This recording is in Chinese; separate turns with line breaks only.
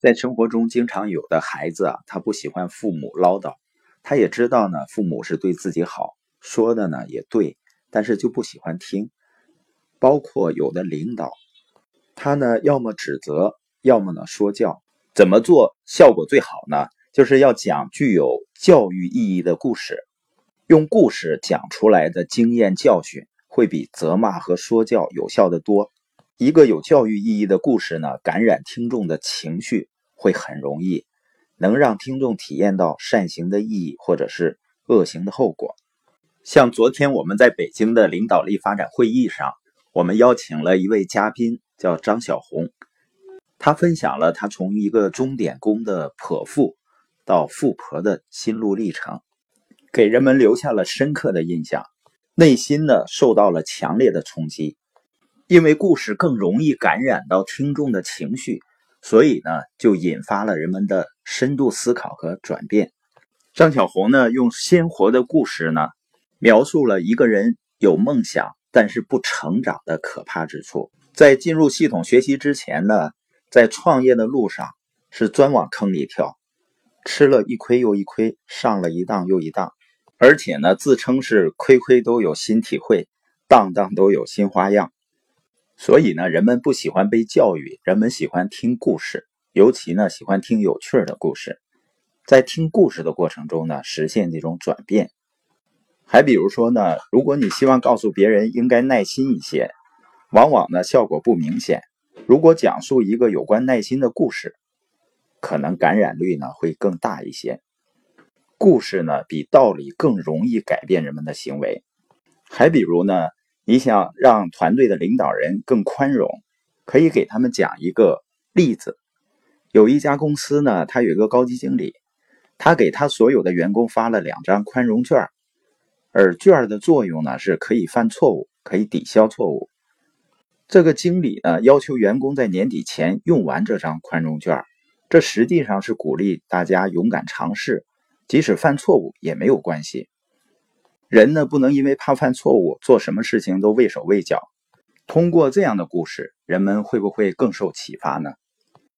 在生活中，经常有的孩子啊，他不喜欢父母唠叨，他也知道呢，父母是对自己好，说的呢也对，但是就不喜欢听。包括有的领导，他呢要么指责，要么呢说教。怎么做效果最好呢？就是要讲具有教育意义的故事，用故事讲出来的经验教训，会比责骂和说教有效的多。一个有教育意义的故事呢，感染听众的情绪会很容易，能让听众体验到善行的意义，或者是恶行的后果。像昨天我们在北京的领导力发展会议上，我们邀请了一位嘉宾，叫张小红，他分享了他从一个钟点工的泼妇到富婆的心路历程，给人们留下了深刻的印象，内心呢受到了强烈的冲击。因为故事更容易感染到听众的情绪，所以呢，就引发了人们的深度思考和转变。张小红呢，用鲜活的故事呢，描述了一个人有梦想但是不成长的可怕之处。在进入系统学习之前呢，在创业的路上是专往坑里跳，吃了一亏又一亏，上了一当又一当，而且呢，自称是亏亏都有新体会，当当都有新花样。所以呢，人们不喜欢被教育，人们喜欢听故事，尤其呢喜欢听有趣的故事。在听故事的过程中呢，实现这种转变。还比如说呢，如果你希望告诉别人应该耐心一些，往往呢效果不明显。如果讲述一个有关耐心的故事，可能感染率呢会更大一些。故事呢比道理更容易改变人们的行为。还比如呢。你想让团队的领导人更宽容，可以给他们讲一个例子。有一家公司呢，他有一个高级经理，他给他所有的员工发了两张宽容券，而券的作用呢是可以犯错误，可以抵消错误。这个经理呢要求员工在年底前用完这张宽容券，这实际上是鼓励大家勇敢尝试，即使犯错误也没有关系。人呢，不能因为怕犯错误，做什么事情都畏手畏脚。通过这样的故事，人们会不会更受启发呢？